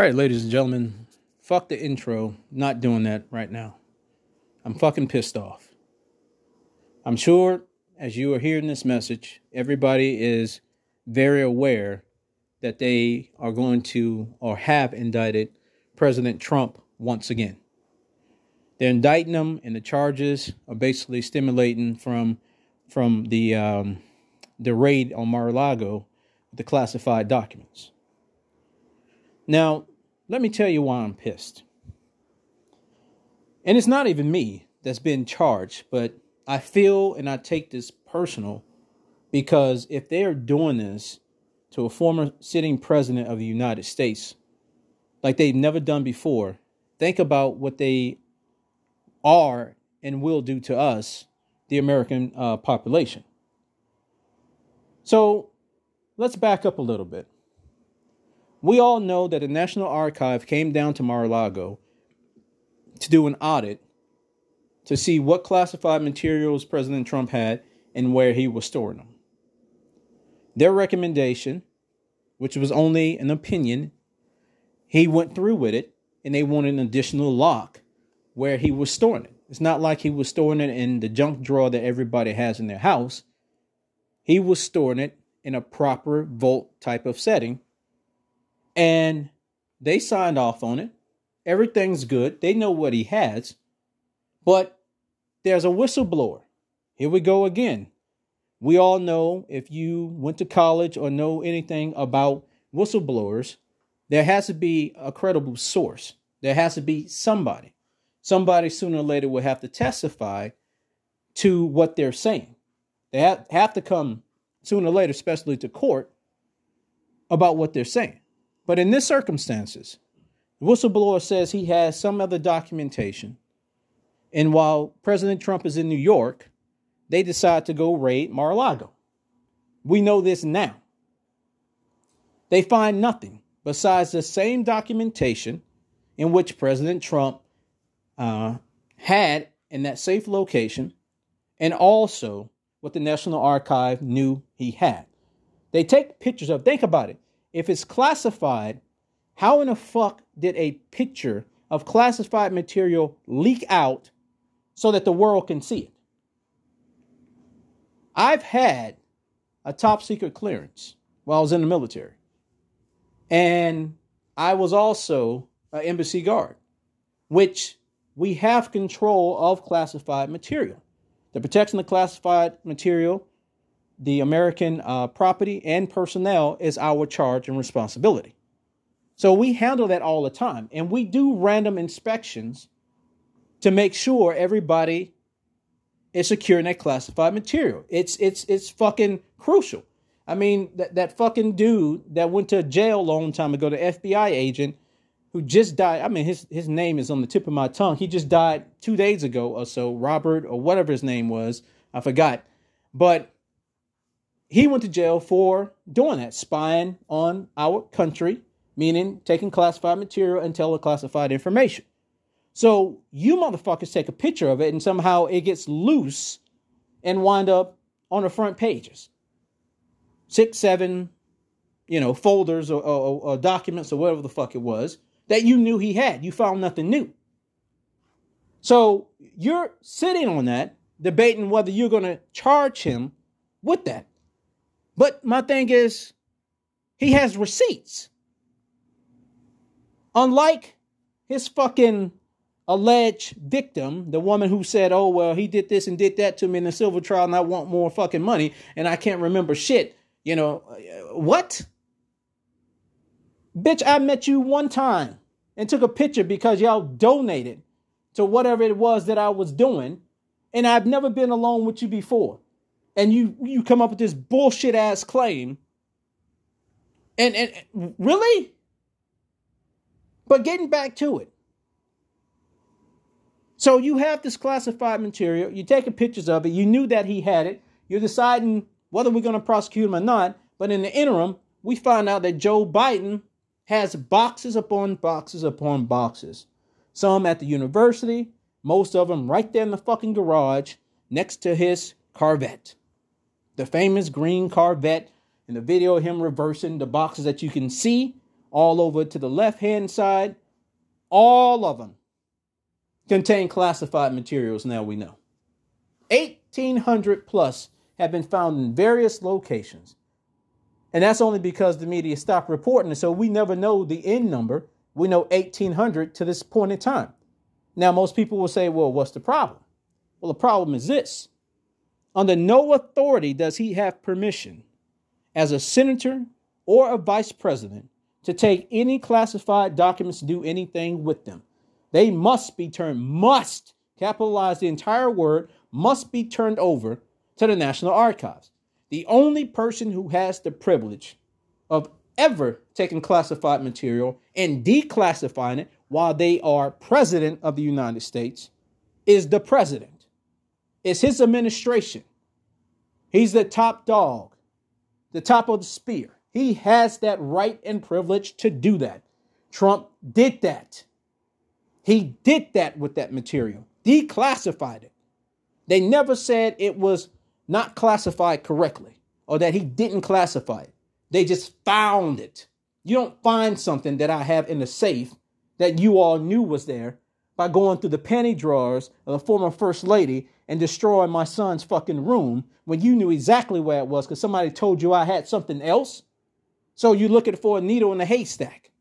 All right, ladies and gentlemen, fuck the intro. Not doing that right now. I'm fucking pissed off. I'm sure as you are hearing this message, everybody is very aware that they are going to or have indicted President Trump once again. They're indicting him, and the charges are basically stimulating from from the um, the raid on Mar-a-Lago, the classified documents. Now, let me tell you why I'm pissed. And it's not even me that's been charged, but I feel and I take this personal because if they're doing this to a former sitting president of the United States, like they've never done before, think about what they are and will do to us, the American uh, population. So let's back up a little bit. We all know that the National Archive came down to Mar a Lago to do an audit to see what classified materials President Trump had and where he was storing them. Their recommendation, which was only an opinion, he went through with it and they wanted an additional lock where he was storing it. It's not like he was storing it in the junk drawer that everybody has in their house. He was storing it in a proper vault type of setting. And they signed off on it. Everything's good. They know what he has. But there's a whistleblower. Here we go again. We all know if you went to college or know anything about whistleblowers, there has to be a credible source. There has to be somebody. Somebody sooner or later will have to testify to what they're saying. They have, to come sooner or later, especially to court, about what they're saying. But in this circumstances, the whistleblower says he has some other documentation. And while President Trump is in New York, they decide to go raid Mar a Lago. We know this now. They find nothing besides the same documentation in which President Trump uh, had in that safe location and also what the National Archive knew he had. They take pictures of, think about it. If it's classified, how in the fuck did a picture of classified material leak out so that the world can see it? I've had a top secret clearance while I was in the military. And I was also an embassy guard, which we have control of classified material. The protection of classified material, the American uh, property and personnel is our charge and responsibility. So we handle that all the time. And we do random inspections to make sure everybody is securing that classified material. It's it's it's fucking crucial. I mean, that, that fucking dude that went to jail a long time ago, the FBI agent who just died. I mean, his his name is on the tip of my tongue. He just died two days ago or so. Robert or whatever his name was, I forgot. But he went to jail for doing that, spying on our country, meaning taking classified material and teleclassified information. So you motherfuckers take a picture of it and somehow it gets loose and wind up on the front pages. Six, seven, you know, folders or, or, or documents or whatever the fuck it was that you knew he had. You found nothing new. So you're sitting on that, debating whether you're going to charge him with that. But my thing is, he has receipts. Unlike his fucking alleged victim, the woman who said, oh, well, he did this and did that to me in the civil trial and I want more fucking money and I can't remember shit. You know, uh, what? Bitch, I met you one time and took a picture because y'all donated to whatever it was that I was doing. And I've never been alone with you before. And you you come up with this bullshit ass claim. And and really? But getting back to it. So you have this classified material, you're taking pictures of it, you knew that he had it, you're deciding whether we're going to prosecute him or not. But in the interim, we find out that Joe Biden has boxes upon boxes upon boxes. Some at the university, most of them right there in the fucking garage next to his Corvette. The famous green Corvette in the video of him reversing the boxes that you can see all over to the left hand side, all of them contain classified materials, now we know. 1,800 plus have been found in various locations. And that's only because the media stopped reporting it. So we never know the end number. We know 1,800 to this point in time. Now, most people will say, well, what's the problem? Well, the problem is this under no authority does he have permission as a senator or a vice president to take any classified documents do anything with them. They must be turned, must capitalize the entire word, must be turned over to the National Archives. The only person who has the privilege of ever taking classified material and declassifying it while they are president of the United States is the president. It's his administration. He's the top dog, the top of the spear. He has that right and privilege to do that. Trump did that. He did that with that material, declassified it. They never said it was not classified correctly or that he didn't classify it. They just found it. You don't find something that I have in the safe that you all knew was there by going through the panty drawers of the former first lady and destroy my son's fucking room when you knew exactly where it was because somebody told you I had something else. So you're looking for a needle in a haystack.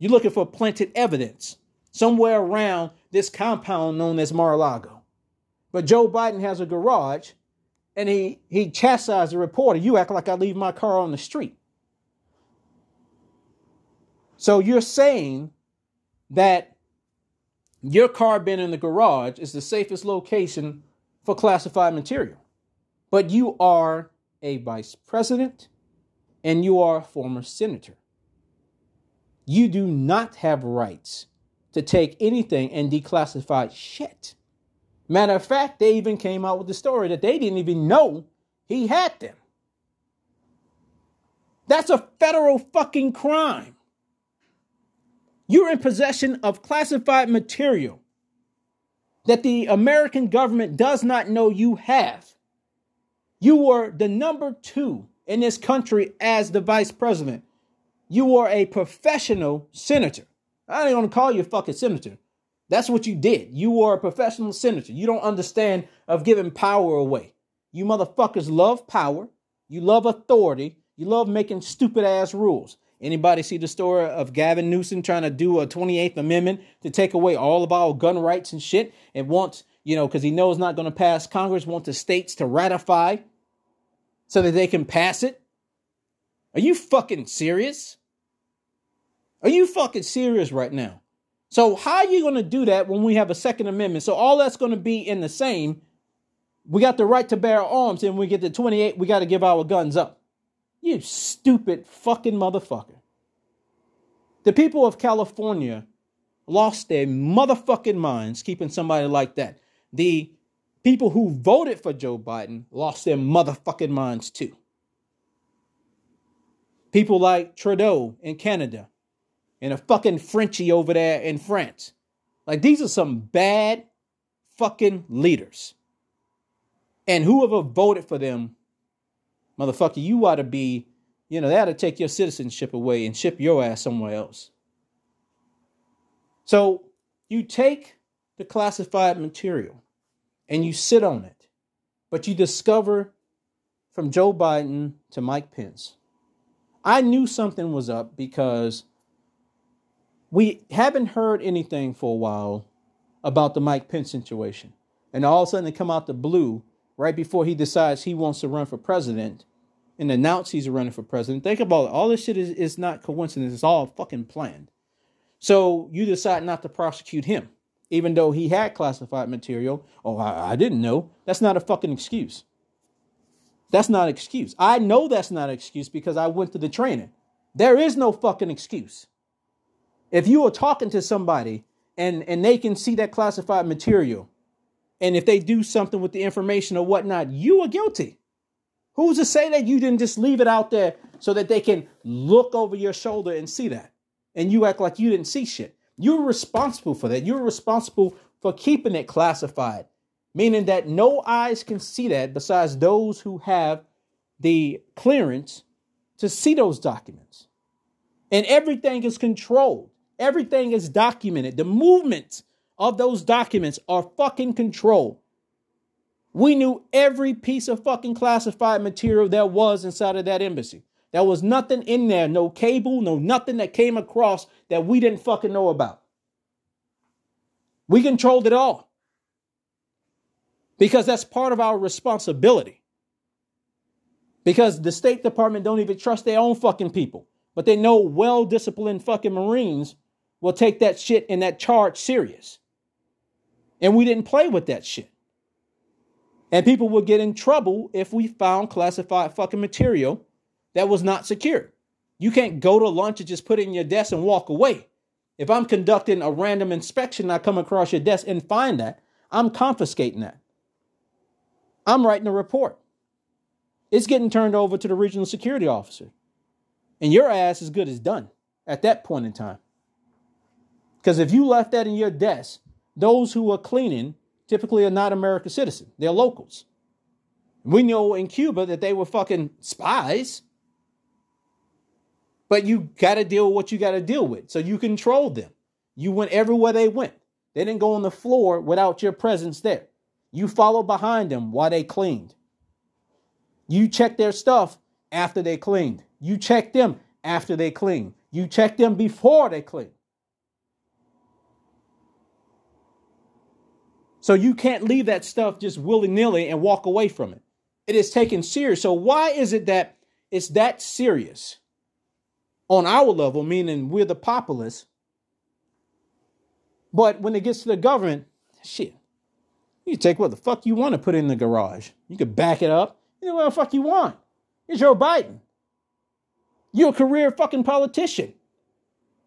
You're looking for planted evidence somewhere around this compound known as Mar-a-Lago. But Joe Biden has a garage and he, he chastised the reporter. You act like I leave my car on the street. So you're saying that your car being in the garage is the safest location for classified material. But you are a vice president and you are a former senator. You do not have rights to take anything and declassify shit. Matter of fact, they even came out with the story that they didn't even know he had them. That's a federal fucking crime. You're in possession of classified material that the American government does not know you have. You were the number two in this country as the vice president. You were a professional senator. I ain't gonna call you a fucking senator. That's what you did. You were a professional senator. You don't understand of giving power away. You motherfuckers love power. You love authority. You love making stupid ass rules. Anybody see the story of Gavin Newsom trying to do a 28th Amendment to take away all of our gun rights and shit and wants, you know, because he knows not going to pass Congress, wants the states to ratify so that they can pass it? Are you fucking serious? Are you fucking serious right now? So how are you going to do that when we have a Second Amendment? So all that's going to be in the same. We got the right to bear arms, and we get to 28, we got to give our guns up. You stupid fucking motherfucker. The people of California lost their motherfucking minds keeping somebody like that. The people who voted for Joe Biden lost their motherfucking minds too. People like Trudeau in Canada and a fucking Frenchie over there in France. Like these are some bad fucking leaders. And whoever voted for them motherfucker, you ought to be, you know, they ought to take your citizenship away and ship your ass somewhere else. So you take the classified material and you sit on it, but you discover from Joe Biden to Mike Pence. I knew something was up because we haven't heard anything for a while about the Mike Pence situation. And all of a sudden they come out the blue right before he decides he wants to run for president and announce he's running for president. Think about it. All this shit is, is not coincidence. It's all fucking planned. So you decide not to prosecute him, even though he had classified material. Oh, I, I didn't know. That's not a fucking excuse. That's not an excuse. I know that's not an excuse because I went to the training. There is no fucking excuse. If you are talking to somebody and, and they can see that classified material and if they do something with the information or whatnot, you are guilty. Who's to say that you didn't just leave it out there so that they can look over your shoulder and see that? And you act like you didn't see shit. You're responsible for that. You're responsible for keeping it classified, meaning that no eyes can see that besides those who have the clearance to see those documents. And everything is controlled. Everything is documented. The movements of those documents are fucking controlled. We knew every piece of fucking classified material there was inside of that embassy. There was nothing in there, no cable, no nothing that came across that we didn't fucking know about. We controlled it all because that's part of our responsibility. Because the State Department don't even trust their own fucking people, but they know well disciplined fucking Marines will take that shit and that charge serious. And we didn't play with that shit. And people would get in trouble if we found classified fucking material that was not secure. You can't go to lunch and just put it in your desk and walk away. If I'm conducting a random inspection, I come across your desk and find that, I'm confiscating that. I'm writing a report. It's getting turned over to the regional security officer. And your ass is good as done at that point in time. Because if you left that in your desk, those who are cleaning typically are not American citizens. They're locals. We know in Cuba that they were fucking spies. But you got to deal with what you got to deal with. So you controlled them. You went everywhere they went. They didn't go on the floor without your presence there. You followed behind them while they cleaned. You checked their stuff after they cleaned. You checked them after they cleaned. You checked them before they cleaned. So you can't leave that stuff just willy nilly and walk away from it. It is taken serious. So why is it that it's that serious on our level, meaning we're the populace? But when it gets to the government, shit, you take what the fuck you want to put in the garage. You can back it up. You know what the fuck you want. It's Joe Biden. You're a career fucking politician.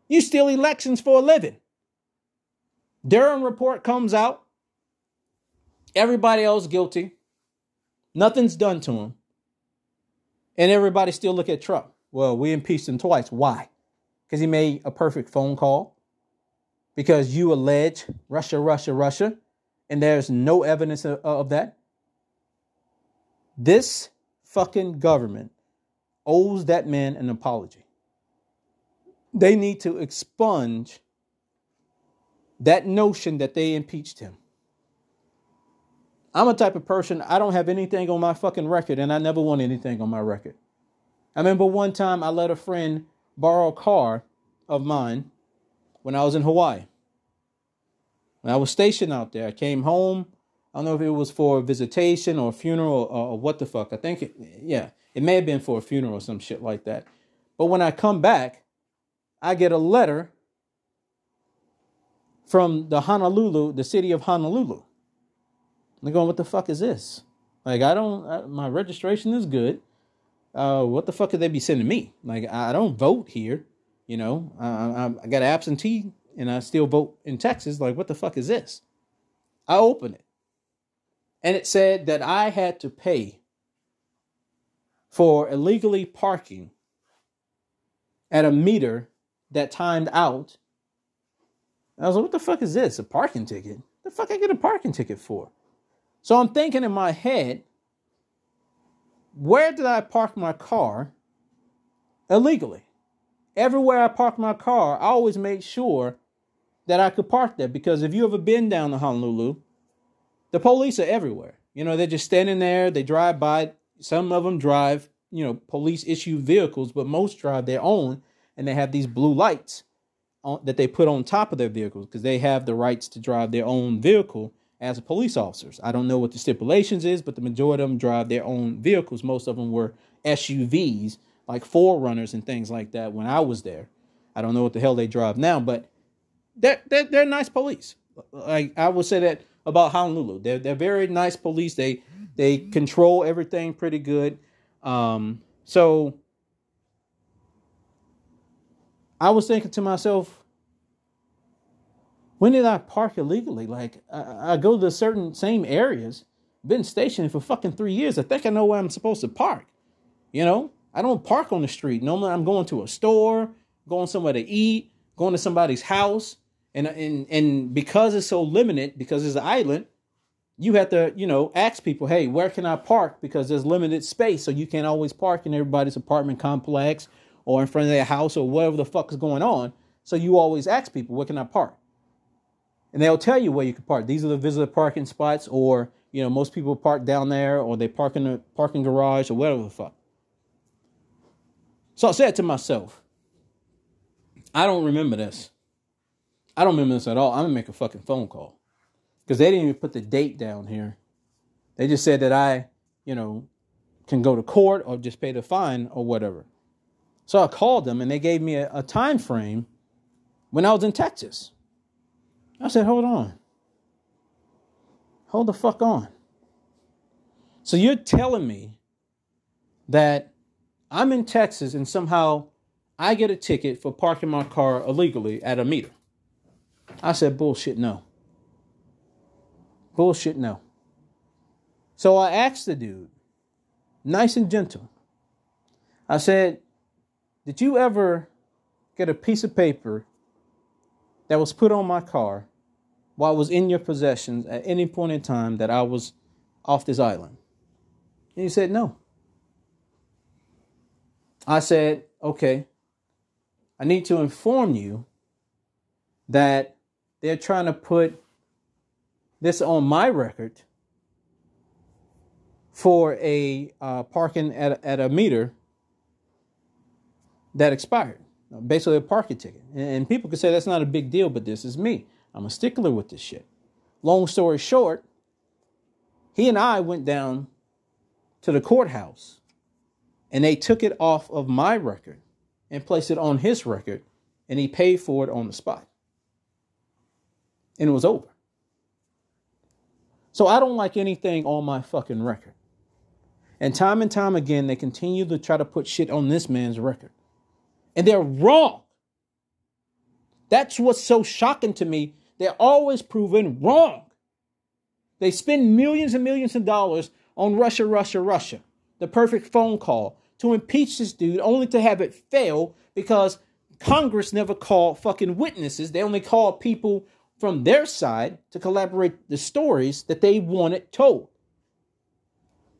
You steal elections for a living. Durham report comes out. Everybody else guilty. Nothing's done to him. And everybody still look at Trump. Well, we impeached him twice. Why? Because he made a perfect phone call. Because you allege Russia, Russia, Russia. And there's no evidence of, of that. This fucking government owes that man an apology. They need to expunge that notion that they impeached him. I'm a type of person, I don't have anything on my fucking record, and I never want anything on my record. I remember one time I let a friend borrow a car of mine when I was in Hawaii. When I was stationed out there, I came home. I don't know if it was for a visitation or funeral or, or what the fuck. I think, it, yeah, it may have been for a funeral or some shit like that. But when I come back, I get a letter from the Honolulu, the city of Honolulu. I'm going, what the fuck is this? Like, I don't, I, my registration is good. Uh, what the fuck could they be sending me? Like, I don't vote here. You know, I, I, I got absentee and I still vote in Texas. Like, what the fuck is this? I open it. And it said that I had to pay for illegally parking at a meter that timed out. I was like, what the fuck is this? A parking ticket? The fuck I get a parking ticket for? So I'm thinking in my head, where did I park my car illegally? Everywhere I park my car, I always make sure that I could park there because if you ever been down to Honolulu, the police are everywhere. You know, they're just standing there, they drive by. Some of them drive, you know, police issue vehicles, but most drive their own and they have these blue lights on, that they put on top of their vehicles because they have the rights to drive their own vehicle as police officers. I don't know what the stipulations is, but the majority of them drive their own vehicles. Most of them were SUVs, like 4Runners and things like that when I was there. I don't know what the hell they drive now, but they're, they're, they're nice police. Like I would say that about Honolulu. They're, they're very nice police. They, they control everything pretty good. Um, so I was thinking to myself, when did I park illegally? Like I, I go to certain same areas, been stationed for fucking three years. I think I know where I'm supposed to park. You know, I don't park on the street. Normally, I'm going to a store, going somewhere to eat, going to somebody's house, and and and because it's so limited, because it's an island, you have to you know ask people, hey, where can I park? Because there's limited space, so you can't always park in everybody's apartment complex or in front of their house or whatever the fuck is going on. So you always ask people, where can I park? And they'll tell you where you can park. These are the visitor parking spots, or you know, most people park down there, or they park in the parking garage, or whatever the fuck. So I said to myself, I don't remember this. I don't remember this at all. I'm gonna make a fucking phone call. Because they didn't even put the date down here. They just said that I, you know, can go to court or just pay the fine or whatever. So I called them and they gave me a, a time frame when I was in Texas. I said, hold on. Hold the fuck on. So you're telling me that I'm in Texas and somehow I get a ticket for parking my car illegally at a meter. I said, bullshit, no. Bullshit, no. So I asked the dude, nice and gentle. I said, Did you ever get a piece of paper that was put on my car while was in your possessions at any point in time that I was off this island? And he said, No. I said, Okay, I need to inform you that they're trying to put this on my record for a uh, parking at, at a meter that expired. Basically, a parking ticket. And people could say that's not a big deal, but this is me. I'm a stickler with this shit. Long story short, he and I went down to the courthouse and they took it off of my record and placed it on his record and he paid for it on the spot. And it was over. So I don't like anything on my fucking record. And time and time again, they continue to try to put shit on this man's record. And they're wrong. That's what's so shocking to me. They're always proven wrong. They spend millions and millions of dollars on Russia, Russia, Russia, the perfect phone call to impeach this dude, only to have it fail because Congress never called fucking witnesses. They only called people from their side to collaborate the stories that they wanted told.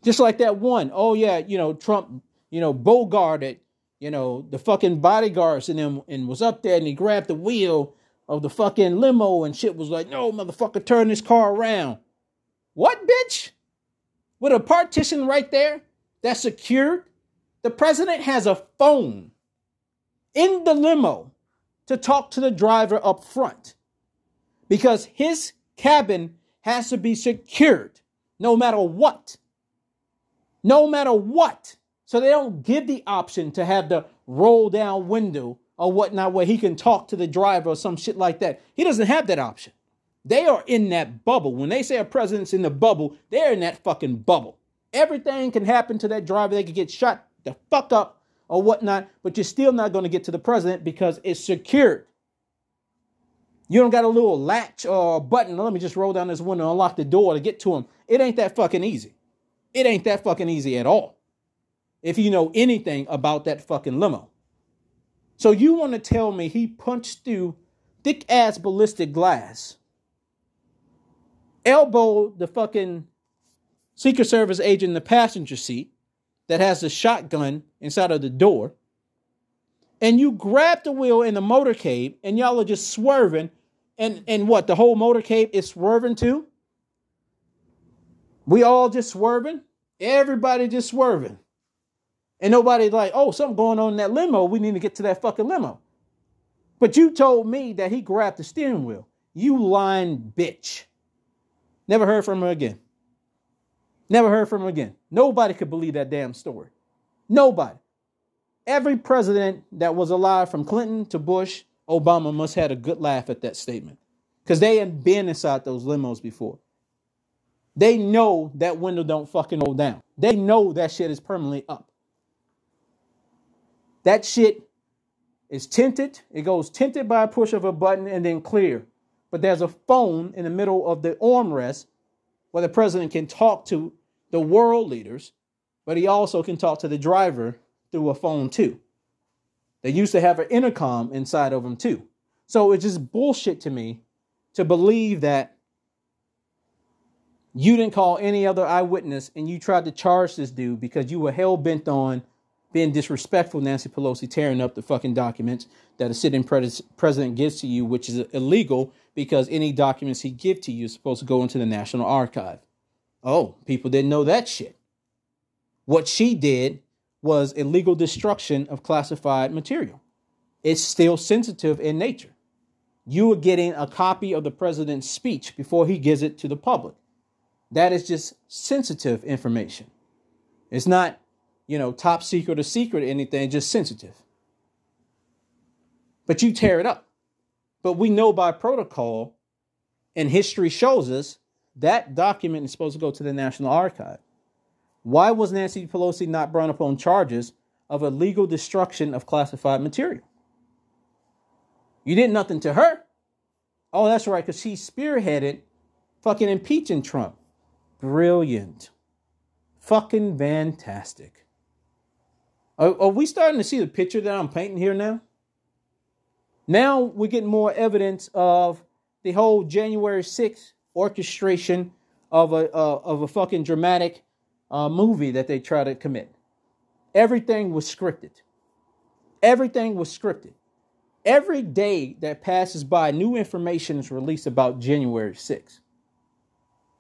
Just like that one, oh yeah, you know, Trump, you know, bogarted, you know, the fucking bodyguards and them and was up there and he grabbed the wheel of the fucking limo and shit was like, no, motherfucker, turn this car around. What, bitch? With a partition right there that's secured? The president has a phone in the limo to talk to the driver up front because his cabin has to be secured no matter what. No matter what. So they don't give the option to have the roll down window or whatnot where he can talk to the driver or some shit like that. He doesn't have that option. They are in that bubble. When they say a president's in the bubble, they're in that fucking bubble. Everything can happen to that driver. They could get shot the fuck up or whatnot, but you're still not going to get to the president because it's secured. You don't got a little latch or button. Let me just roll down this window unlock the door to get to him. It ain't that fucking easy. It ain't that fucking easy at all. If you know anything about that fucking limo. So you want to tell me he punched through thick ass ballistic glass, elbowed the fucking Secret Service agent in the passenger seat that has the shotgun inside of the door, and you grab the wheel in the motorcade and y'all are just swerving and and what the whole motorcade is swerving too? We all just swerving? Everybody just swerving and nobody like oh something going on in that limo. We need to get to that fucking limo. But you told me that he grabbed the steering wheel. You lying bitch. Never heard from him again. Never heard from him again. Nobody could believe that damn story. Nobody. Every president that was alive from Clinton to Bush, Obama must have had a good laugh at that statement. Because they had been inside those limos before. They know that window don't fucking roll down. They know that shit is permanently up. That shit is tinted. It goes tinted by a push of a button and then clear. But there's a phone in the middle of the armrest where the president can talk to the world leaders, but he also can talk to the driver through a phone too. They used to have an intercom inside of them too. So it's just bullshit to me to believe that you didn't call any other eyewitness and you tried to charge this dude because you were hell bent on being disrespectful, Nancy Pelosi tearing up the fucking documents that a sitting pres- president gives to you, which is illegal because any documents he give to you is supposed to go into the National Archive. Oh, people didn't know that shit. What she did was illegal destruction of classified material. It's still sensitive in nature. You are getting a copy of the president's speech before he gives it to the public. That is just sensitive information. It's not, you know, top secret or secret or anything, just sensitive. But you tear it up. But we know by protocol, and history shows us, that document is supposed to go to the National Archive. Why was Nancy Pelosi not brought up on charges of illegal destruction of classified material? You did nothing to her. Oh, that's right, because she spearheaded fucking impeaching Trump. Brilliant. Fucking fantastic. Are, are, we starting to see the picture that I'm painting here now? Now we're getting more evidence of the whole January 6th orchestration of a uh, of a fucking dramatic uh, movie that they try to commit. Everything was scripted. Everything was scripted. Every day that passes by, new information is released about January 6th.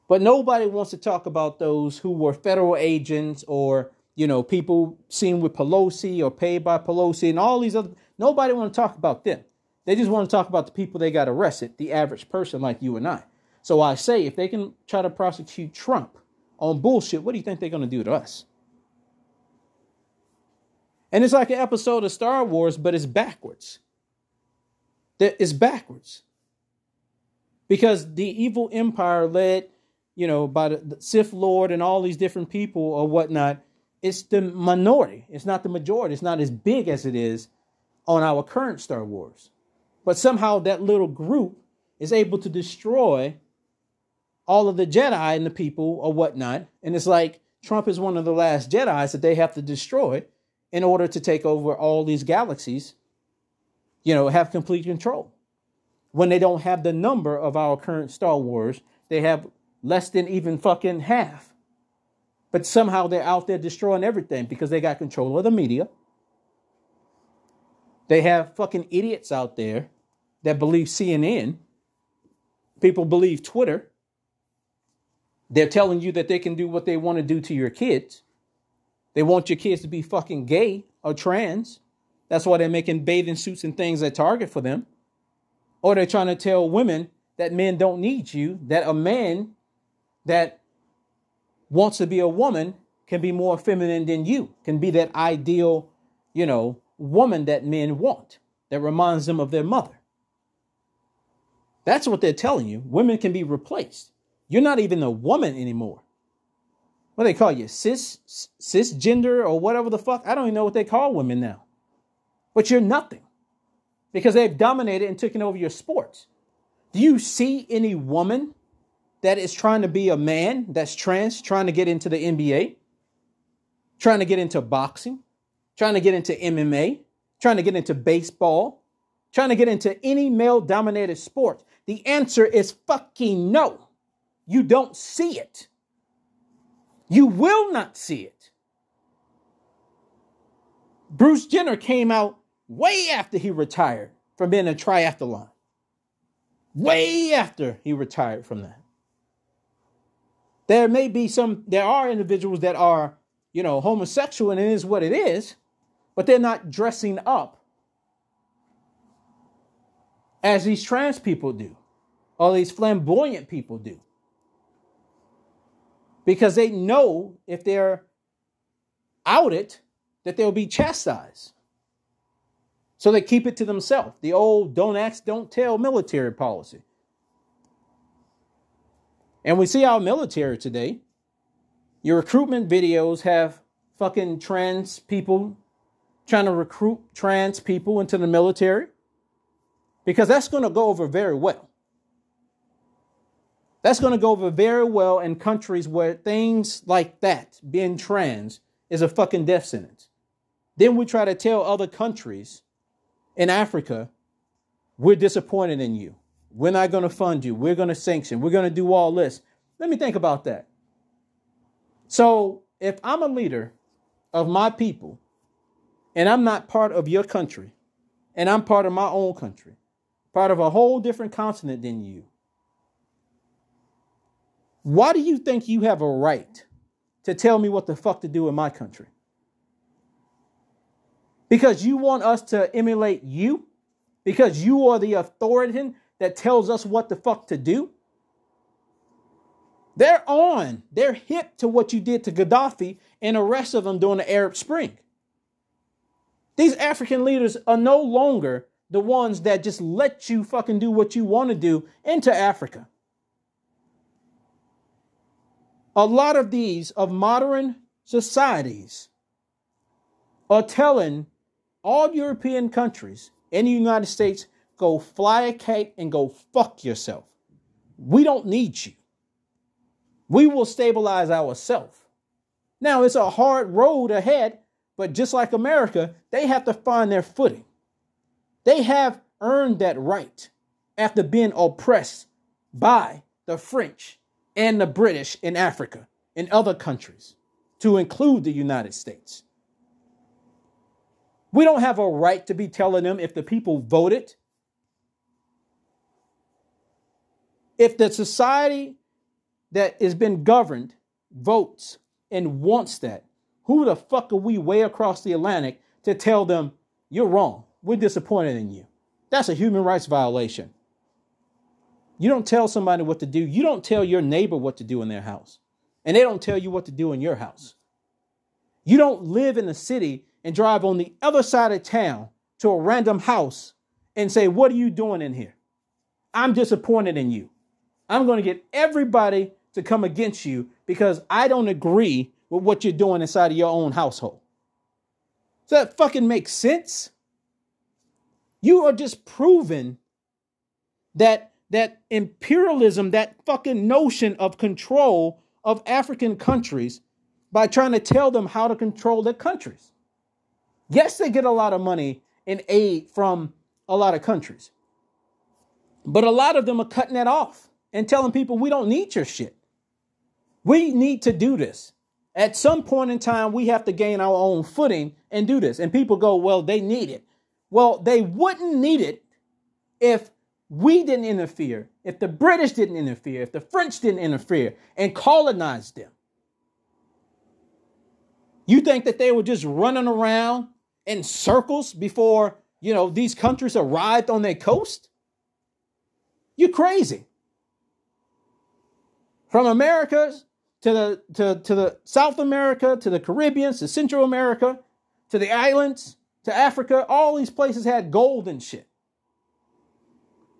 But nobody wants to talk about those who were federal agents or, you know, people seen with Pelosi or paid by Pelosi and all these other. Nobody want to talk about them. They just want to talk about the people they got arrested, the average person like you and I. So I say, if they can try to prosecute Trump on bullshit, what do you think they're going to do to us? And it's like an episode of Star Wars, but it's backwards. It's backwards. Because the evil empire led, you know, by the Sith Lord and all these different people or whatnot, it's the minority. It's not the majority. It's not as big as it is on our current Star Wars. But somehow that little group is able to destroy all of the Jedi and the people or whatnot. And it's like Trump is one of the last Jedi's that they have to destroy in order to take over all these galaxies, you know, have complete control. When they don't have the number of our current Star Wars, they have less than even fucking half. But somehow they're out there destroying everything because they got control of the media. They have fucking idiots out there that believe CNN. People believe Twitter. They're telling you that they can do what they want to do to your kids. They want your kids to be fucking gay or trans. That's why they're making bathing suits and things at Target for them. Or they're trying to tell women that men don't need you, that a man that wants to be a woman can be more feminine than you, can be that ideal, you know, woman that men want, that reminds them of their mother. That's what they're telling you. Women can be replaced. You're not even a woman anymore. What do they call you? Cis, cisgender or whatever the fuck? I don't even know what they call women now. But you're nothing because they've dominated and taken over your sports. Do you see any woman that is trying to be a man that's trans, trying to get into the NBA, trying to get into boxing, trying to get into MMA, trying to get into baseball, trying to get into any male dominated sport? The answer is fucking no. You don't see it. You will not see it. Bruce Jenner came out way after he retired from being a triathlon. Way after he retired from that. There may be some, there are individuals that are, you know, homosexual and it is what it is, but they're not dressing up as these trans people do, or these flamboyant people do because they know if they're outed that they'll be chastised. So they keep it to themselves. The old don't ask, don't tell military policy. And we see our military today. Your recruitment videos have fucking trans people trying to recruit trans people into the military because that's going to go over very well. That's going to go over very well in countries where things like that, being trans, is a fucking death sentence. Then we try to tell other countries in Africa, we're disappointed in you. We're not going to fund you. We're going to sanction. We're going to do all this. Let me think about that. So, if I'm a leader of my people and I'm not part of your country, and I'm part of my own country, part of a whole different continent than you, why do you think you have a right to tell me what the fuck to do in my country? Because you want us to emulate you? Because you are the authority that tells us what the fuck to do? They're on. They're hip to what you did to Gaddafi and the rest of them during the Arab Spring. These African leaders are no longer the ones that just let you fucking do what you want to do into Africa. A lot of these of modern societies are telling all European countries in the United States go fly a kite and go fuck yourself. We don't need you. We will stabilize ourselves. Now, it's a hard road ahead, but just like America, they have to find their footing. They have earned that right after being oppressed by the French and the British in Africa and other countries, to include the United States. We don't have a right to be telling them if the people voted, if the society that has been governed votes and wants that, who the fuck are we way across the Atlantic to tell them you're wrong? We're disappointed in you. That's a human rights violation. You don't tell somebody what to do. You don't tell your neighbor what to do in their house. And they don't tell you what to do in your house. You don't live in a city and drive on the other side of town to a random house and say, What are you doing in here? I'm disappointed in you. I'm going to get everybody to come against you because I don't agree with what you're doing inside of your own household. Does that fucking make sense? You are just proving that that imperialism, that fucking notion of control of African countries by trying to tell them how to control their countries. Yes, they get a lot of money in aid from a lot of countries, but a lot of them are cutting that off and telling people we don't need your shit. We need to do this. At some point in time, we have to gain our own footing and do this. And people go, well, they need it. Well, they wouldn't need it if we didn't interfere, if the British didn't interfere, if the French didn't interfere and colonize them. You think that they were just running around in circles before, you know, these countries arrived on their coast? You're crazy. From America to the to, to the South America, to the Caribbean, to Central America, to the islands, to Africa, all these places had gold and shit.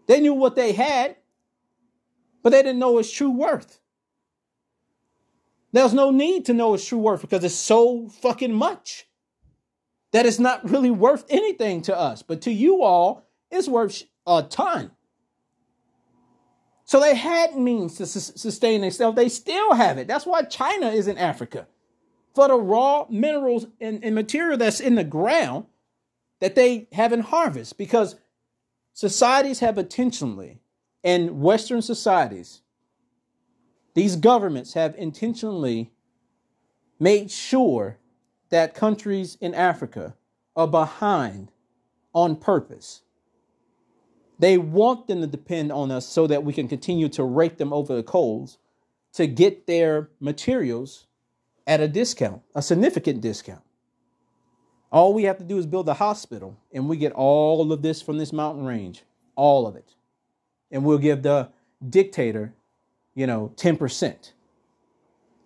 They knew what they had, but they didn't know its true worth. There's no need to know its true worth because it's so fucking much that it's not really worth anything to us. But to you all, it's worth a ton. So they had means to sustain themselves. They still have it. That's why China is in Africa. For the raw minerals and, and material that's in the ground that they haven't harvested because Societies have intentionally, and Western societies, these governments have intentionally made sure that countries in Africa are behind on purpose. They want them to depend on us so that we can continue to rake them over the coals to get their materials at a discount, a significant discount. All we have to do is build a hospital, and we get all of this from this mountain range, all of it. And we'll give the dictator, you know, 10%.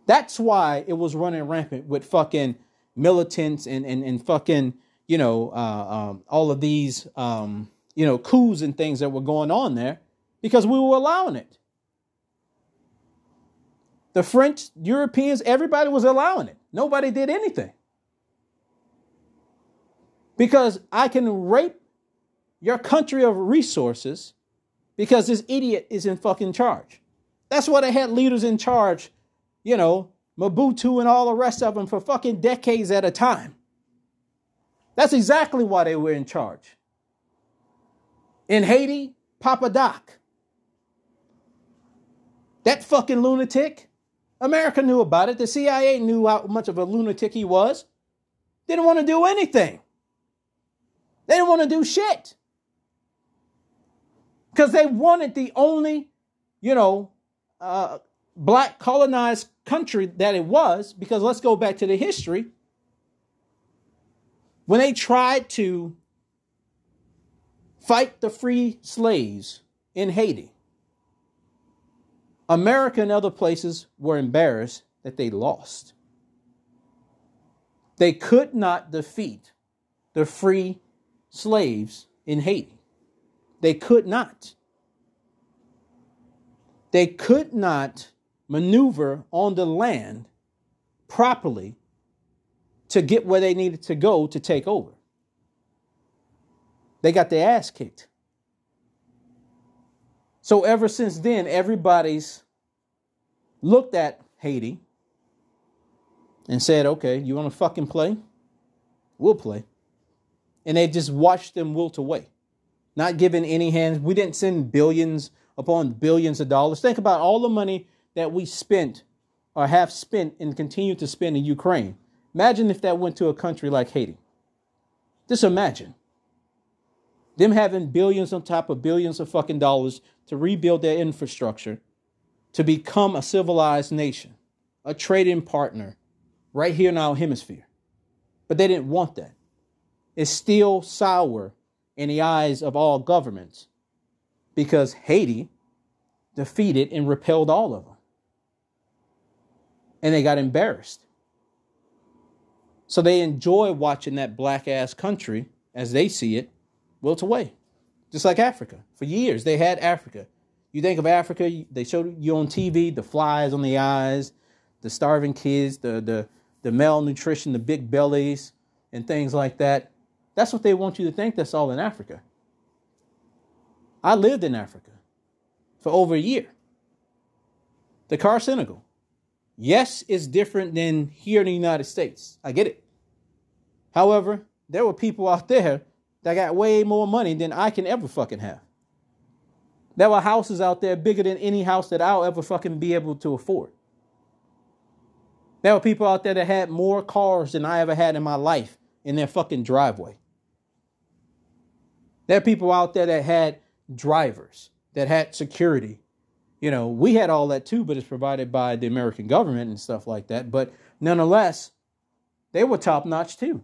That's why it was running rampant with fucking militants and, and, and fucking, you know, uh, um, all of these, um, you know, coups and things that were going on there because we were allowing it. The French, Europeans, everybody was allowing it. Nobody did anything because I can rape your country of resources because this idiot is in fucking charge. That's why they had leaders in charge, you know, Mobutu and all the rest of them for fucking decades at a time. That's exactly why they were in charge. In Haiti, Papa Doc. That fucking lunatic. America knew about it. The CIA knew how much of a lunatic he was. Didn't want to do anything. They didn't want to do shit. Because they wanted the only, you know, uh, black colonized country that it was. Because let's go back to the history. When they tried to fight the free slaves in Haiti, America and other places were embarrassed that they lost. They could not defeat the free slaves in Haiti. They could not. They could not maneuver on the land properly to get where they needed to go to take over. They got their ass kicked. So ever since then, everybody's looked at Haiti and said, okay, you want to fucking play? We'll play. And they just watched them wilt away, not giving any hands. We didn't send billions upon billions of dollars. Think about all the money that we spent or have spent and continue to spend in Ukraine. Imagine if that went to a country like Haiti. Just imagine them having billions on top of billions of fucking dollars to rebuild their infrastructure, to become a civilized nation, a trading partner right here in our hemisphere. But they didn't want that. It's still sour in the eyes of all governments because Haiti defeated and repelled all of them. And they got embarrassed. So they enjoy watching that black ass country, as they see it, wilt away. Just like Africa. For years, they had Africa. You think of Africa, they showed you on TV the flies on the eyes, the starving kids, the, the, the malnutrition, the big bellies, and things like that. That's what they want you to think that's all in Africa. I lived in Africa for over a year. Dakar Senegal. Yes, it's different than here in the United States. I get it. However, there were people out there that got way more money than I can ever fucking have. There were houses out there bigger than any house that I'll ever fucking be able to afford. There were people out there that had more cars than I ever had in my life in their fucking driveway. There are people out there that had drivers, that had security. You know, we had all that too, but it's provided by the American government and stuff like that. But nonetheless, they were top notch too.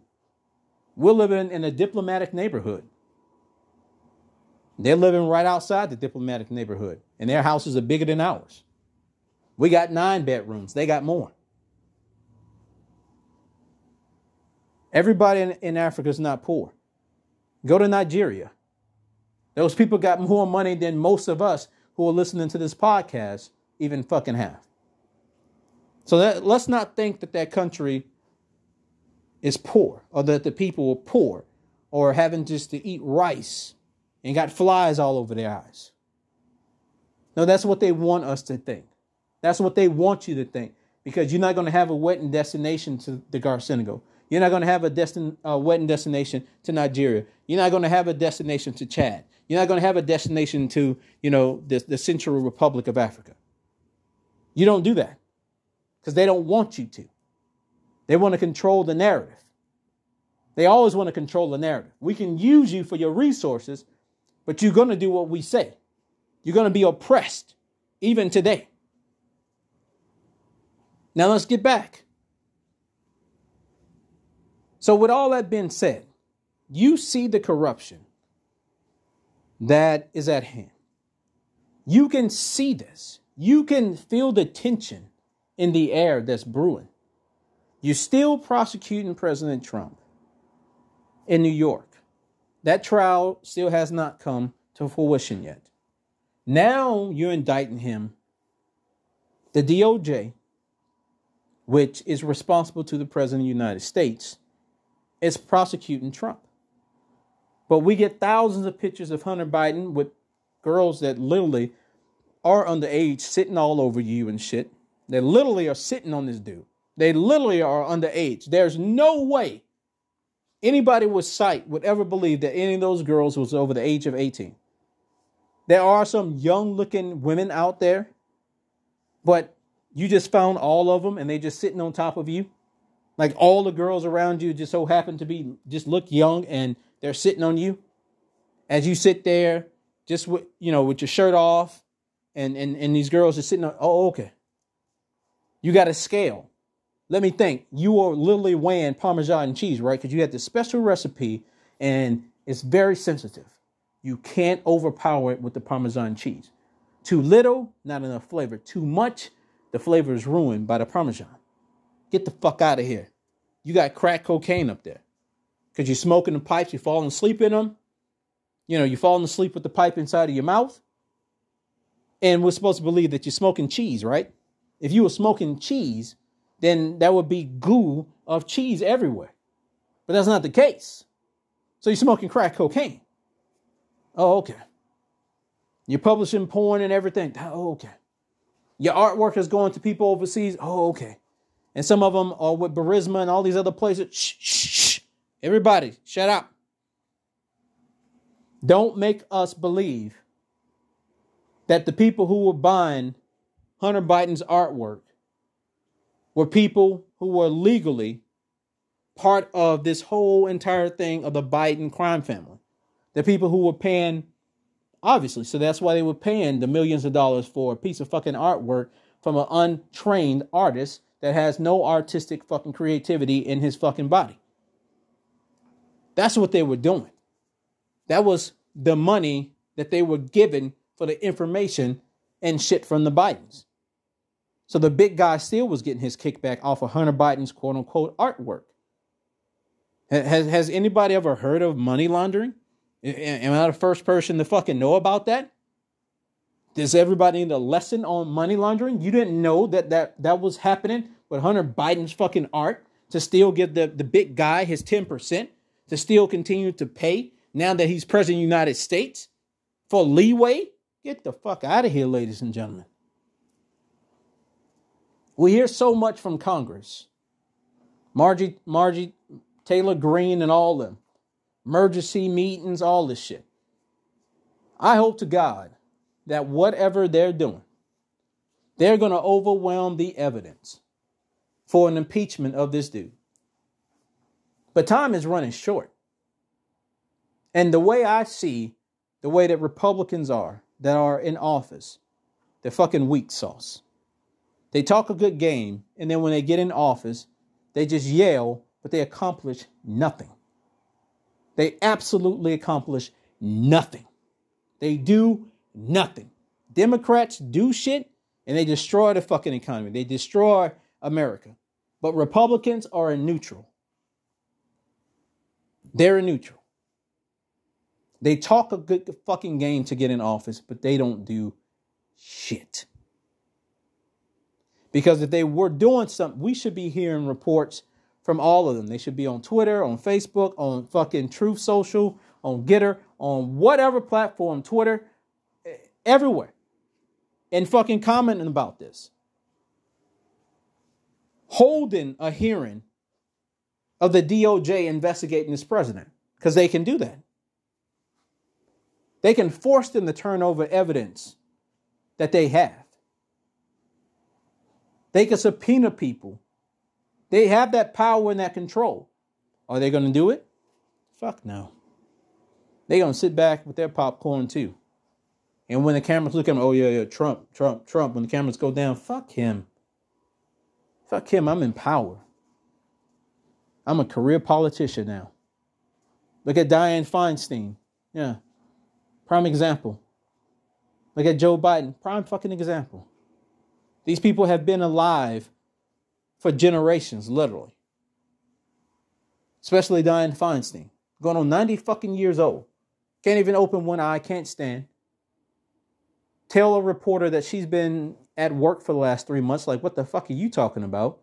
We're living in a diplomatic neighborhood. They're living right outside the diplomatic neighborhood, and their houses are bigger than ours. We got nine bedrooms, they got more. Everybody in, in Africa is not poor. Go to Nigeria. Those people got more money than most of us who are listening to this podcast even fucking have. So that, let's not think that that country is poor or that the people are poor or having just to eat rice and got flies all over their eyes. No, that's what they want us to think. That's what they want you to think because you're not going to have a wedding destination to Dakar, Senegal. You're not going to have a destin- uh, wedding destination to Nigeria. You're not going to have a destination to Chad. You're not going to have a destination to, you know, the, the Central Republic of Africa. You don't do that because they don't want you to. They want to control the narrative. They always want to control the narrative. We can use you for your resources, but you're going to do what we say. You're going to be oppressed, even today. Now let's get back. So, with all that being said, you see the corruption that is at hand. You can see this. You can feel the tension in the air that's brewing. You're still prosecuting President Trump in New York. That trial still has not come to fruition yet. Now you're indicting him. The DOJ, which is responsible to the President of the United States, is prosecuting Trump. But we get thousands of pictures of Hunter Biden with girls that literally are underage sitting all over you and shit. They literally are sitting on this dude. They literally are underage. There's no way anybody with sight would ever believe that any of those girls was over the age of 18. There are some young looking women out there, but you just found all of them and they just sitting on top of you. Like all the girls around you just so happen to be just look young and they're sitting on you as you sit there, just with you know, with your shirt off, and and and these girls are sitting on. Oh, okay. You got a scale. Let me think. You are literally weighing Parmesan cheese, right? Because you had this special recipe, and it's very sensitive. You can't overpower it with the Parmesan cheese. Too little, not enough flavor. Too much, the flavor is ruined by the Parmesan. Get the fuck out of here. You got crack cocaine up there. Because you're smoking the pipes, you're falling asleep in them. You know, you're falling asleep with the pipe inside of your mouth. And we're supposed to believe that you're smoking cheese, right? If you were smoking cheese, then that would be goo of cheese everywhere. But that's not the case. So you're smoking crack cocaine. Oh, okay. You're publishing porn and everything. Oh, okay. Your artwork is going to people overseas. Oh, okay. And some of them are with Burisma and all these other places. Shh, shh, shh. Everybody, shut up. Don't make us believe that the people who were buying Hunter Biden's artwork were people who were legally part of this whole entire thing of the Biden crime family. The people who were paying, obviously, so that's why they were paying the millions of dollars for a piece of fucking artwork from an untrained artist that has no artistic fucking creativity in his fucking body. That's what they were doing. That was the money that they were given for the information and shit from the Bidens. So the big guy still was getting his kickback off of Hunter Biden's quote unquote artwork. Has, has anybody ever heard of money laundering? Am I the first person to fucking know about that? Does everybody need a lesson on money laundering? You didn't know that that, that was happening with Hunter Biden's fucking art to still give the, the big guy his 10%, to still continue to pay now that he's president of the United States for leeway? Get the fuck out of here, ladies and gentlemen. We hear so much from Congress. Margie, Margie Taylor Greene and all them. Emergency meetings, all this shit. I hope to God that whatever they're doing, they're going to overwhelm the evidence for an impeachment of this dude. But time is running short. And the way I see the way that Republicans are that are in office, they're fucking weak sauce. They talk a good game, and then when they get in office, they just yell, but they accomplish nothing. They absolutely accomplish nothing. They do nothing. Democrats do shit and they destroy the fucking economy. They destroy America. But Republicans are in neutral. They're in neutral. They talk a good fucking game to get in office, but they don't do shit. Because if they were doing something, we should be hearing reports from all of them. They should be on Twitter, on Facebook, on fucking Truth Social, on GETTR, on whatever platform, Twitter, eh, everywhere, and fucking commenting about this. Holding a hearing of the DOJ investigating this president because they can do that. They can force them to turn over evidence that they have. They can subpoena people. They have that power and that control. Are they going to do it? Fuck no. They're going to sit back with their popcorn too. And when the cameras look at them, oh yeah, yeah, Trump, Trump, Trump, when the cameras go down, fuck him. Fuck him. I'm in power. I'm a career politician now. Look at Dianne Feinstein. Yeah. Prime example. Look at Joe Biden. Prime fucking example. These people have been alive for generations, literally. Especially Dianne Feinstein, going on 90 fucking years old. Can't even open one eye, can't stand. Tell a reporter that she's been at work for the last three months. Like, what the fuck are you talking about?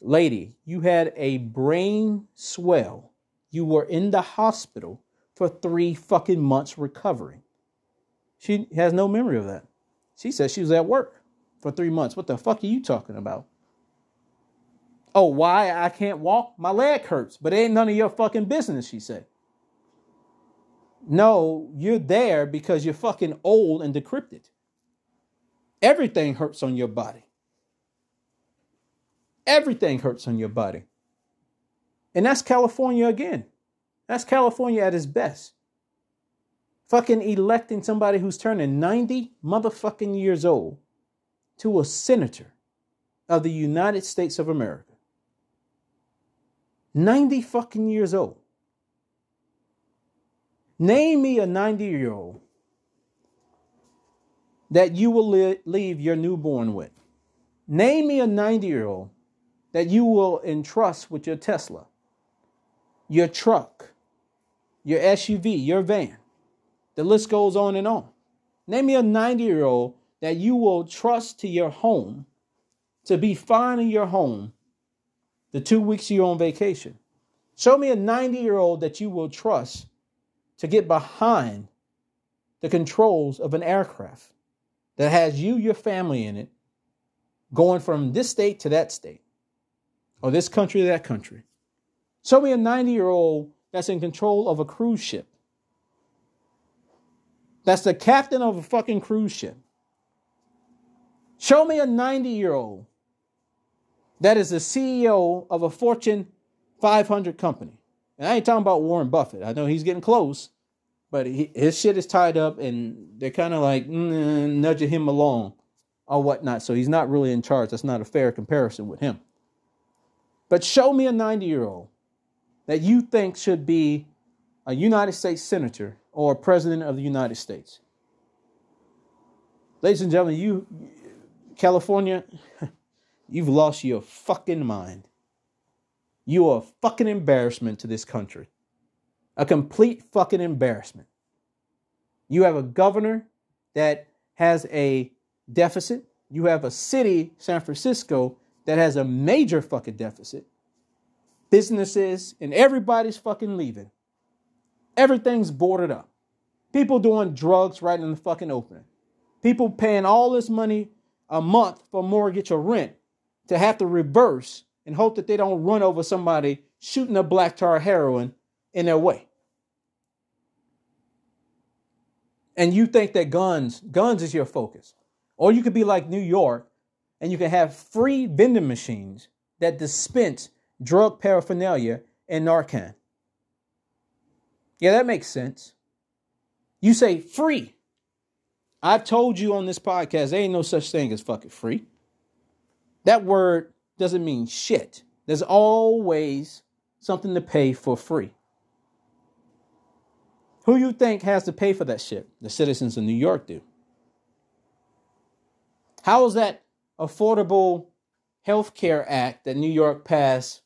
Lady, you had a brain swell. You were in the hospital for three fucking months recovering. She has no memory of that. She says she was at work for three months. What the fuck are you talking about? Oh, why I can't walk? My leg hurts, but it ain't none of your fucking business, she said. No, you're there because you're fucking old and decrepit. Everything hurts on your body. Everything hurts on your body. And that's California again. That's California at its best. Fucking electing somebody who's turning 90 motherfucking years old to a senator of the United States of America. 90 fucking years old. Name me a 90 year old that you will li- leave your newborn with. Name me a 90 year old that you will entrust with your Tesla, your truck, your SUV, your van. The list goes on and on. Name me a 90 year old that you will trust to your home to be fine in your home the two weeks you're on vacation. Show me a 90 year old that you will trust to get behind the controls of an aircraft that has you, your family in it, going from this state to that state, or this country to that country. Show me a 90 year old that's in control of a cruise ship. That's the captain of a fucking cruise ship. Show me a 90 year old that is the CEO of a Fortune 500 company. And I ain't talking about Warren Buffett. I know he's getting close, but he, his shit is tied up and they're kind of like mm, nudging him along or whatnot. So he's not really in charge. That's not a fair comparison with him. But show me a 90 year old that you think should be a United States senator or president of the United States. Ladies and gentlemen, you, California, you've lost your fucking mind. You are a fucking embarrassment to this country. A complete fucking embarrassment. You have a governor that has a deficit. You have a city, San Francisco, that has a major fucking deficit. Businesses and everybody's fucking leaving. Everything's boarded up. People doing drugs right in the fucking open. People paying all this money a month for mortgage or rent to have to reverse and hope that they don't run over somebody shooting a black tar heroin in their way. And you think that guns, guns is your focus. Or you could be like New York and you can have free vending machines that dispense drug paraphernalia and Narcan. Yeah, that makes sense. You say free. I've told you on this podcast, there ain't no such thing as fucking free. That word doesn't mean shit. There's always something to pay for free. Who you think has to pay for that shit? The citizens of New York do. How is that affordable health care act that New York passed?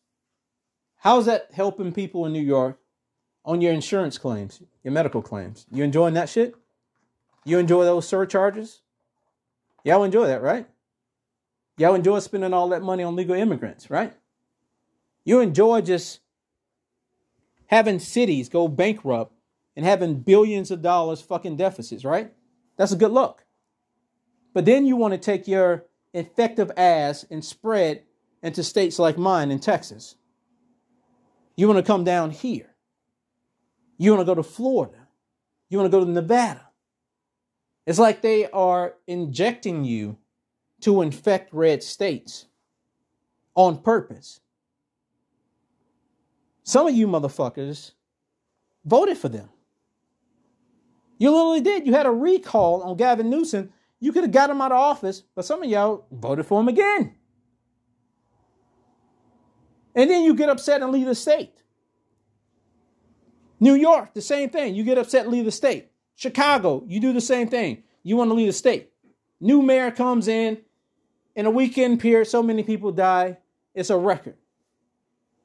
How is that helping people in New York on your insurance claims, your medical claims? You enjoying that shit? You enjoy those surcharges? Y'all enjoy that, right? Y'all enjoy spending all that money on legal immigrants, right? You enjoy just having cities go bankrupt and having billions of dollars fucking deficits, right? That's a good look. But then you want to take your effective ass and spread into states like mine in Texas. You want to come down here. You want to go to Florida. You want to go to Nevada. It's like they are injecting you to infect red states on purpose. Some of you motherfuckers voted for them. You literally did. You had a recall on Gavin Newsom. You could have got him out of office, but some of y'all voted for him again. And then you get upset and leave the state. New York, the same thing. You get upset and leave the state. Chicago, you do the same thing. You want to leave the state. New mayor comes in. In a weekend period, so many people die. It's a record.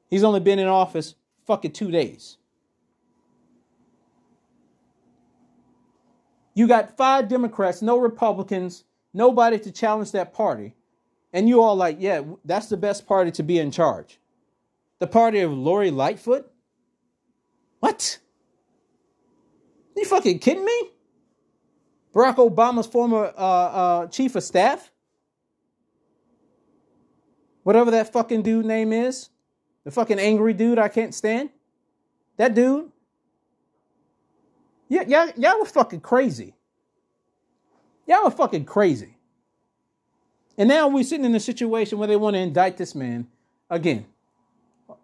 He's only been in office fucking two days. You got five Democrats, no Republicans, nobody to challenge that party. And you all like, yeah, that's the best party to be in charge. The party of Lori Lightfoot? What? You fucking kidding me? Barack Obama's former uh, uh, chief of staff? Whatever that fucking dude name is? The fucking angry dude I can't stand? That dude? Yeah, y'all, y'all were fucking crazy. Y'all were fucking crazy. And now we're sitting in a situation where they want to indict this man again.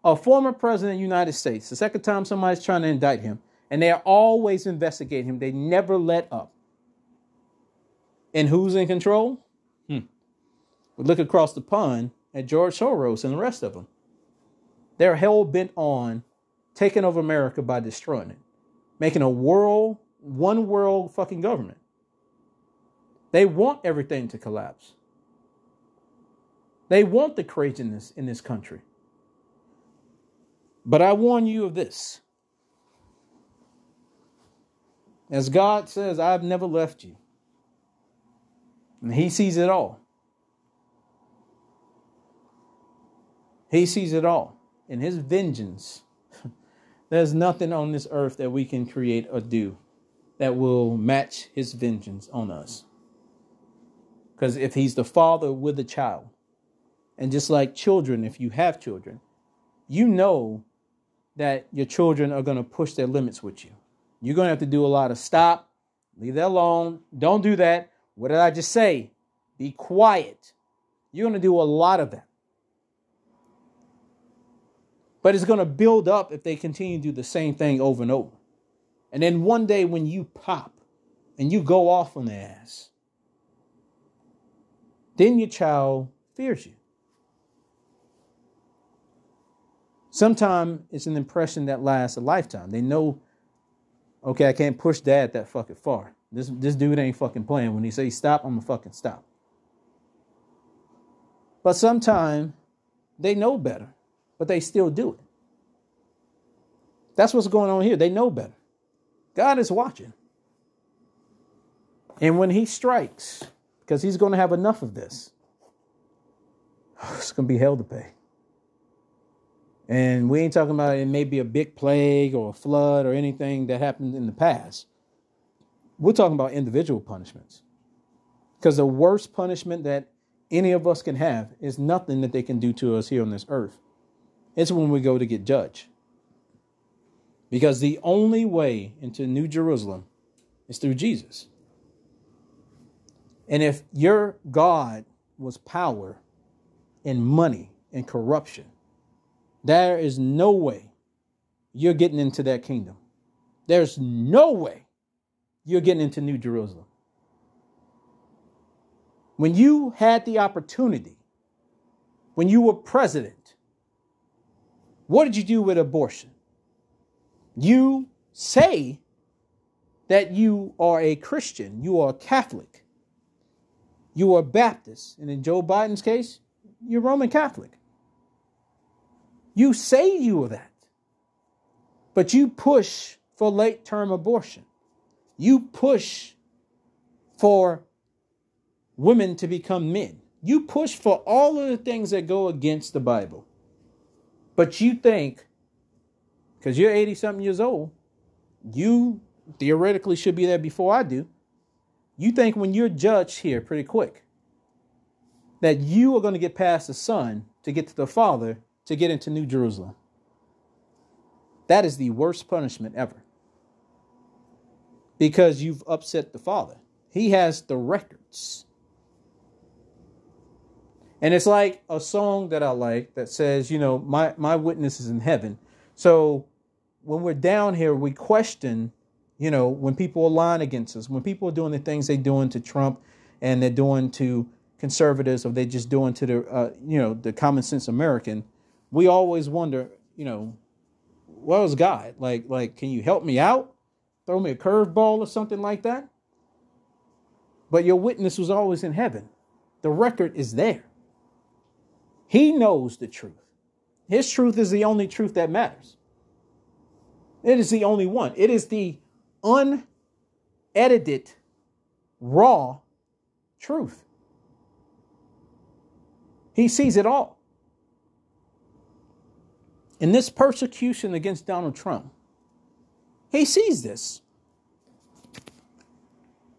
a former president of the United States, the second time somebody's trying to indict him, and they're always investigating him. They never let up. And who's in control? Hmm. We look across the pond at George Soros and the rest of them. They're hell bent on taking over America by destroying it, making a world, one world fucking government. They want everything to collapse. They want the craziness in this country. But I warn you of this. As God says, I've never left you. And He sees it all. He sees it all. In His vengeance, there's nothing on this earth that we can create or do that will match His vengeance on us. Because if He's the father with a child, and just like children, if you have children, you know that your children are going to push their limits with you. You're going to have to do a lot of stop, leave that alone, don't do that. What did I just say? Be quiet. You're going to do a lot of that. But it's going to build up if they continue to do the same thing over and over. And then one day when you pop and you go off on their ass, then your child fears you. Sometimes it's an impression that lasts a lifetime. They know, okay, I can't push dad that fucking far. This this dude ain't fucking playing. When he say stop, I'm gonna fucking stop. But sometimes they know better, but they still do it. That's what's going on here. They know better. God is watching. And when he strikes, because he's going to have enough of this, it's going to be hell to pay. And we ain't talking about it may be a big plague or a flood or anything that happened in the past. We're talking about individual punishments. Because the worst punishment that any of us can have is nothing that they can do to us here on this earth. It's when we go to get judged. Because the only way into New Jerusalem is through Jesus. And if your God was power and money and corruption, there is no way you're getting into that kingdom. There's no way you're getting into New Jerusalem. When you had the opportunity, when you were president, what did you do with abortion? You say that you are a Christian, you are a Catholic, you are Baptist, and in Joe Biden's case, you're Roman Catholic. You say you are that, but you push for late term abortion. You push for women to become men. You push for all of the things that go against the Bible. But you think, because you're 80 something years old, you theoretically should be there before I do. You think when you're judged here pretty quick, that you are going to get past the son to get to the father to get into New Jerusalem. That is the worst punishment ever. Because you've upset the Father. He has the records. And it's like a song that I like that says, you know, my, my witness is in heaven. So when we're down here, we question, you know, when people are lying against us, when people are doing the things they're doing to Trump and they're doing to conservatives or they're just doing to the, uh, you know, the common sense American we always wonder, you know, what was God? Like, like, can you help me out? Throw me a curveball or something like that? But your witness was always in heaven. The record is there. He knows the truth. His truth is the only truth that matters. It is the only one. It is the unedited, raw truth. He sees it all. In this persecution against Donald Trump, he sees this.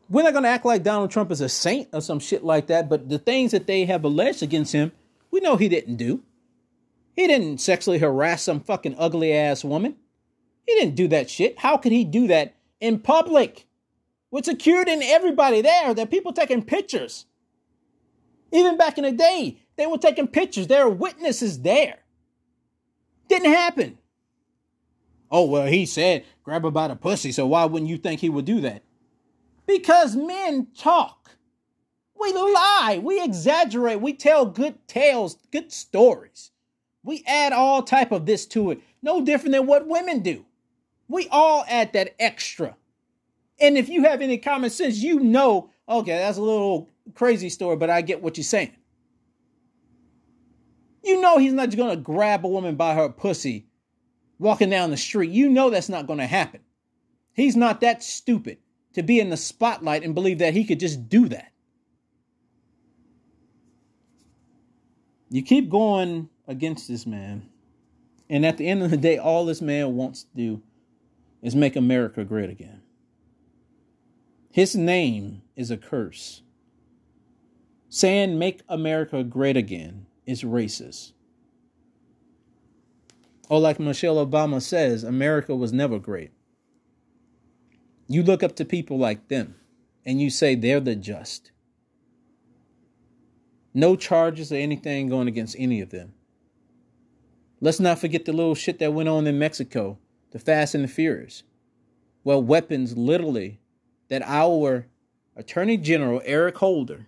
We're not going to act like Donald Trump is a saint or some shit like that, but the things that they have alleged against him, we know he didn't do. He didn't sexually harass some fucking ugly ass woman. He didn't do that shit. How could he do that in public? With security and everybody there, there are people taking pictures. Even back in the day, they were taking pictures. There are witnesses there Didn't happen. Oh, well, he said grab her by the pussy, so why wouldn't you think he would do that? Because men talk. We lie, we exaggerate, we tell good tales, good stories. We add all type of this to it. No different than what women do. We all add that extra. And if you have any common sense, you know, okay, that's a little crazy story, but I get what you're saying. You know he's not gonna grab a woman by her pussy walking down the street. You know that's not gonna happen. He's not that stupid to be in the spotlight and believe that he could just do that. You keep going against this man. And at the end of the day, all this man wants to do is make America great again. His name is a curse. Saying make America great again is racist. Or, like Michelle Obama says, America was never great. You look up to people like them and you say they're the just. No charges or anything going against any of them. Let's not forget the little shit that went on in Mexico, the Fast and the Furious. Well, weapons literally that our Attorney General Eric Holder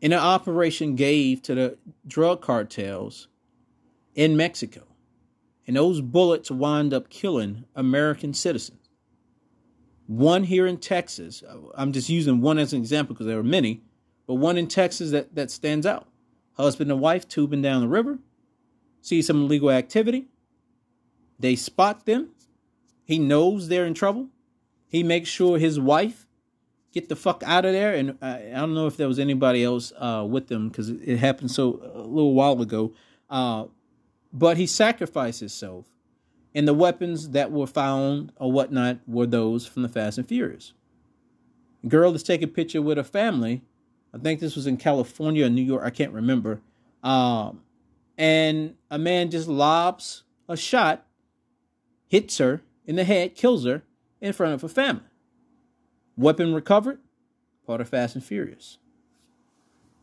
in an operation gave to the drug cartels in Mexico. And those bullets wind up killing American citizens. One here in Texas, I'm just using one as an example because there are many, but one in Texas that, that stands out. Husband and wife tubing down the river, see some illegal activity. They spot them. He knows they're in trouble. He makes sure his wife get the fuck out of there. And I, I don't know if there was anybody else uh, with them because it, it, happened so a little while ago. Uh, but he sacrificed himself. And the weapons that were found or whatnot were those from the Fast and Furious. Girl is taking a picture with her family. I think this was in California or New York. I can't remember. Um, and a man just lobs a shot, hits her in the head, kills her in front of her family. Weapon recovered, part of Fast and Furious.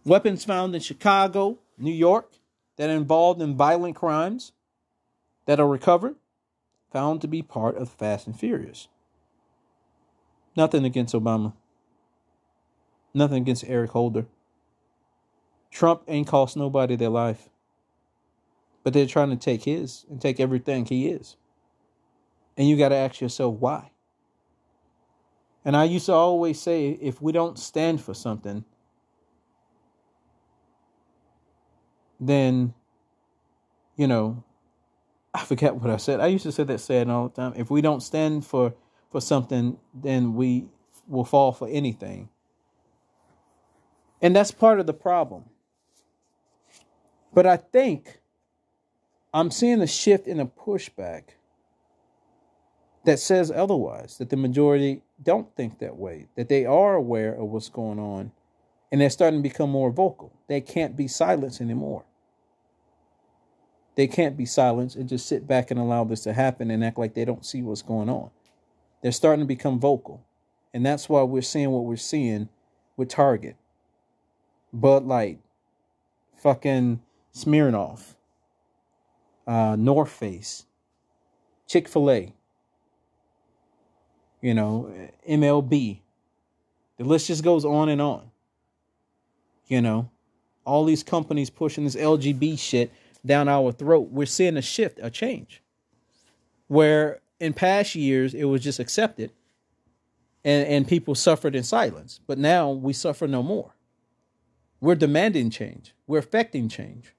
Weapons found in Chicago, New York, that are involved in violent crimes that are recovered, found to be part of Fast and Furious. Nothing against Obama. Nothing against Eric Holder. Trump ain't cost nobody their life. But they're trying to take his and take everything he is. And you got to ask yourself why. And I used to always say if we don't stand for something, then, you know, I forget what I said. I used to say that saying all the time. If we don't stand for, for something, then we will fall for anything. And that's part of the problem. But I think I'm seeing a shift in a pushback that says otherwise, that the majority don't think that way, that they are aware of what's going on, and they're starting to become more vocal. They can't be silenced anymore. They can't be silenced and just sit back and allow this to happen and act like they don't see what's going on. They're starting to become vocal. And that's why we're seeing what we're seeing with Target, Bud Light, fucking Smirnoff, uh, North Face, Chick fil A, you know, MLB. The list just goes on and on. You know, all these companies pushing this LGB shit down our throat. We're seeing a shift, a change. Where in past years it was just accepted and, and people suffered in silence. But now we suffer no more. We're demanding change. We're affecting change.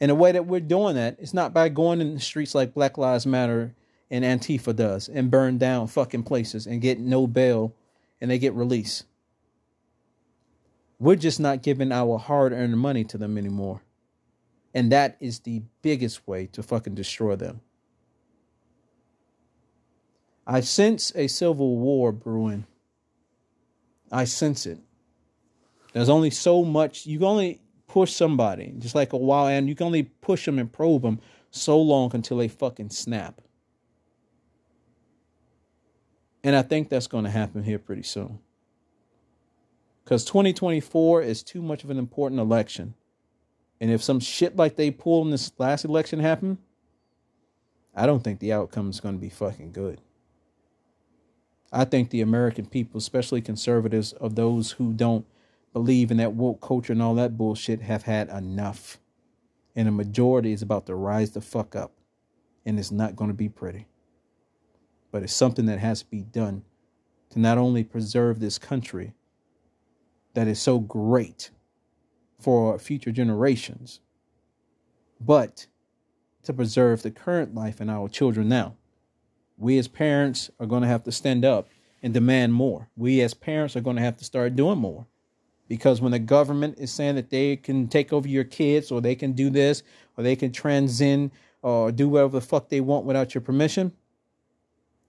And the way that we're doing that is not by going in the streets like Black Lives Matter and Antifa does and burn down fucking places and get no bail and they get released. We're just not giving our hard earned money to them anymore. And that is the biggest way to fucking destroy them. I sense a civil war brewing. I sense it. There's only so much you can only push somebody, just like a wild animal. You can only push them and probe them so long until they fucking snap. And I think that's going to happen here pretty soon. Because 2024 is too much of an important election And if some shit like they pulled in this last election happened, I don't think the outcome is going to be fucking good. I think the American people, especially conservatives, of those who don't believe in that woke culture and all that bullshit, have had enough. And the majority is about to rise the fuck up. And it's not going to be pretty. But it's something that has to be done to not only preserve this country that is so great for future generations, but to preserve the current life in our children now. We as parents are going to have to stand up and demand more. We as parents are going to have to start doing more. Because when the government is saying that they can take over your kids or they can do this or they can transcend or do whatever the fuck they want without your permission,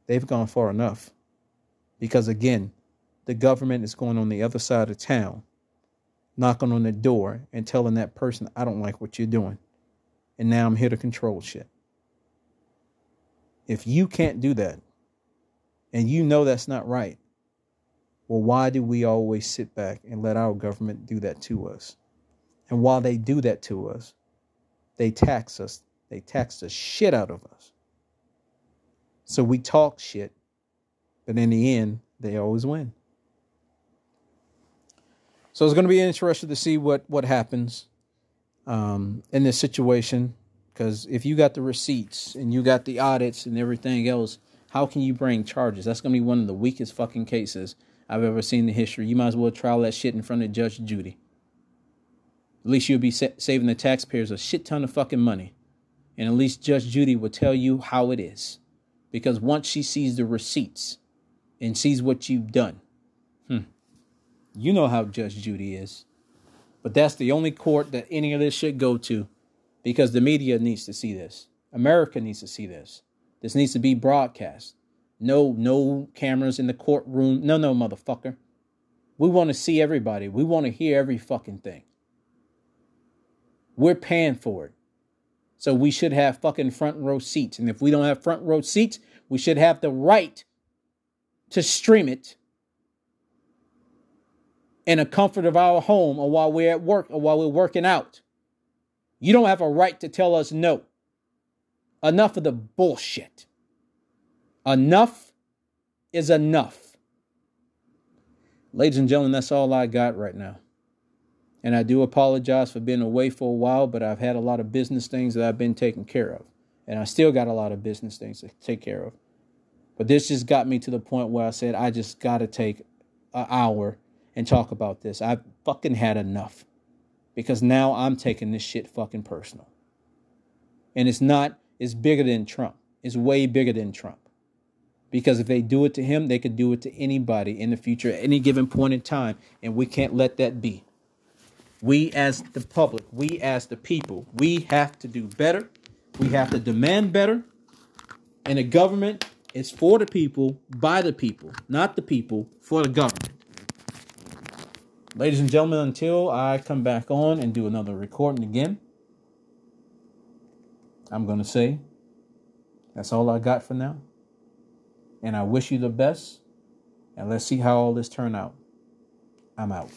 they've gone far enough. Because again, the government is going on the other side of town, knocking on the door and telling that person, I don't like what you're doing. And now I'm here to control shit. If you can't do that, and you know that's not right, well, why do we always sit back and let our government do that to us? And while they do that to us, they tax us. They tax the shit out of us. So we talk shit, but in the end, they always win. So it's going to be interesting to see what what happens um, in this situation. Because if you got the receipts and you got the audits and everything else, how can you bring charges? That's going to be one of the weakest fucking cases I've ever seen in history. You might as well trial that shit in front of Judge Judy. At least you'll be sa- saving the taxpayers a shit ton of fucking money. And at least Judge Judy will tell you how it is. Because once she sees the receipts and sees what you've done, hmm, you know how Judge Judy is. But that's the only court that any of this should go to because the media needs to see this. America needs to see this. This needs to be broadcast. No, no cameras in the courtroom. No, no, motherfucker. We want to see everybody. We want to hear every fucking thing. We're paying for it. So we should have fucking front row seats. And if we don't have front row seats, we should have the right to stream it in the comfort of our home or while we're at work or while we're working out. You don't have a right to tell us no. Enough of the bullshit. Enough is enough. Ladies and gentlemen, that's all I got right now. And I do apologize for being away for a while, but I've had a lot of business things that I've been taking care of. And I still got a lot of business things to take care of. But this just got me to the point where I said, I just got to take an hour and talk about this. I've fucking had enough because now I'm taking this shit fucking personal. And it's not, it's bigger than Trump. It's way bigger than Trump. Because if they do it to him, they could do it to anybody in the future at any given point in time. And we can't let that be. We, as the public, we, as the people, we have to do better. We have to demand better. And the government is for the people, by the people, not the people for the government. Ladies and gentlemen, until I come back on and do another recording again, I'm going to say that's all I got for now. And I wish you the best. And let's see how all this turn out. I'm out.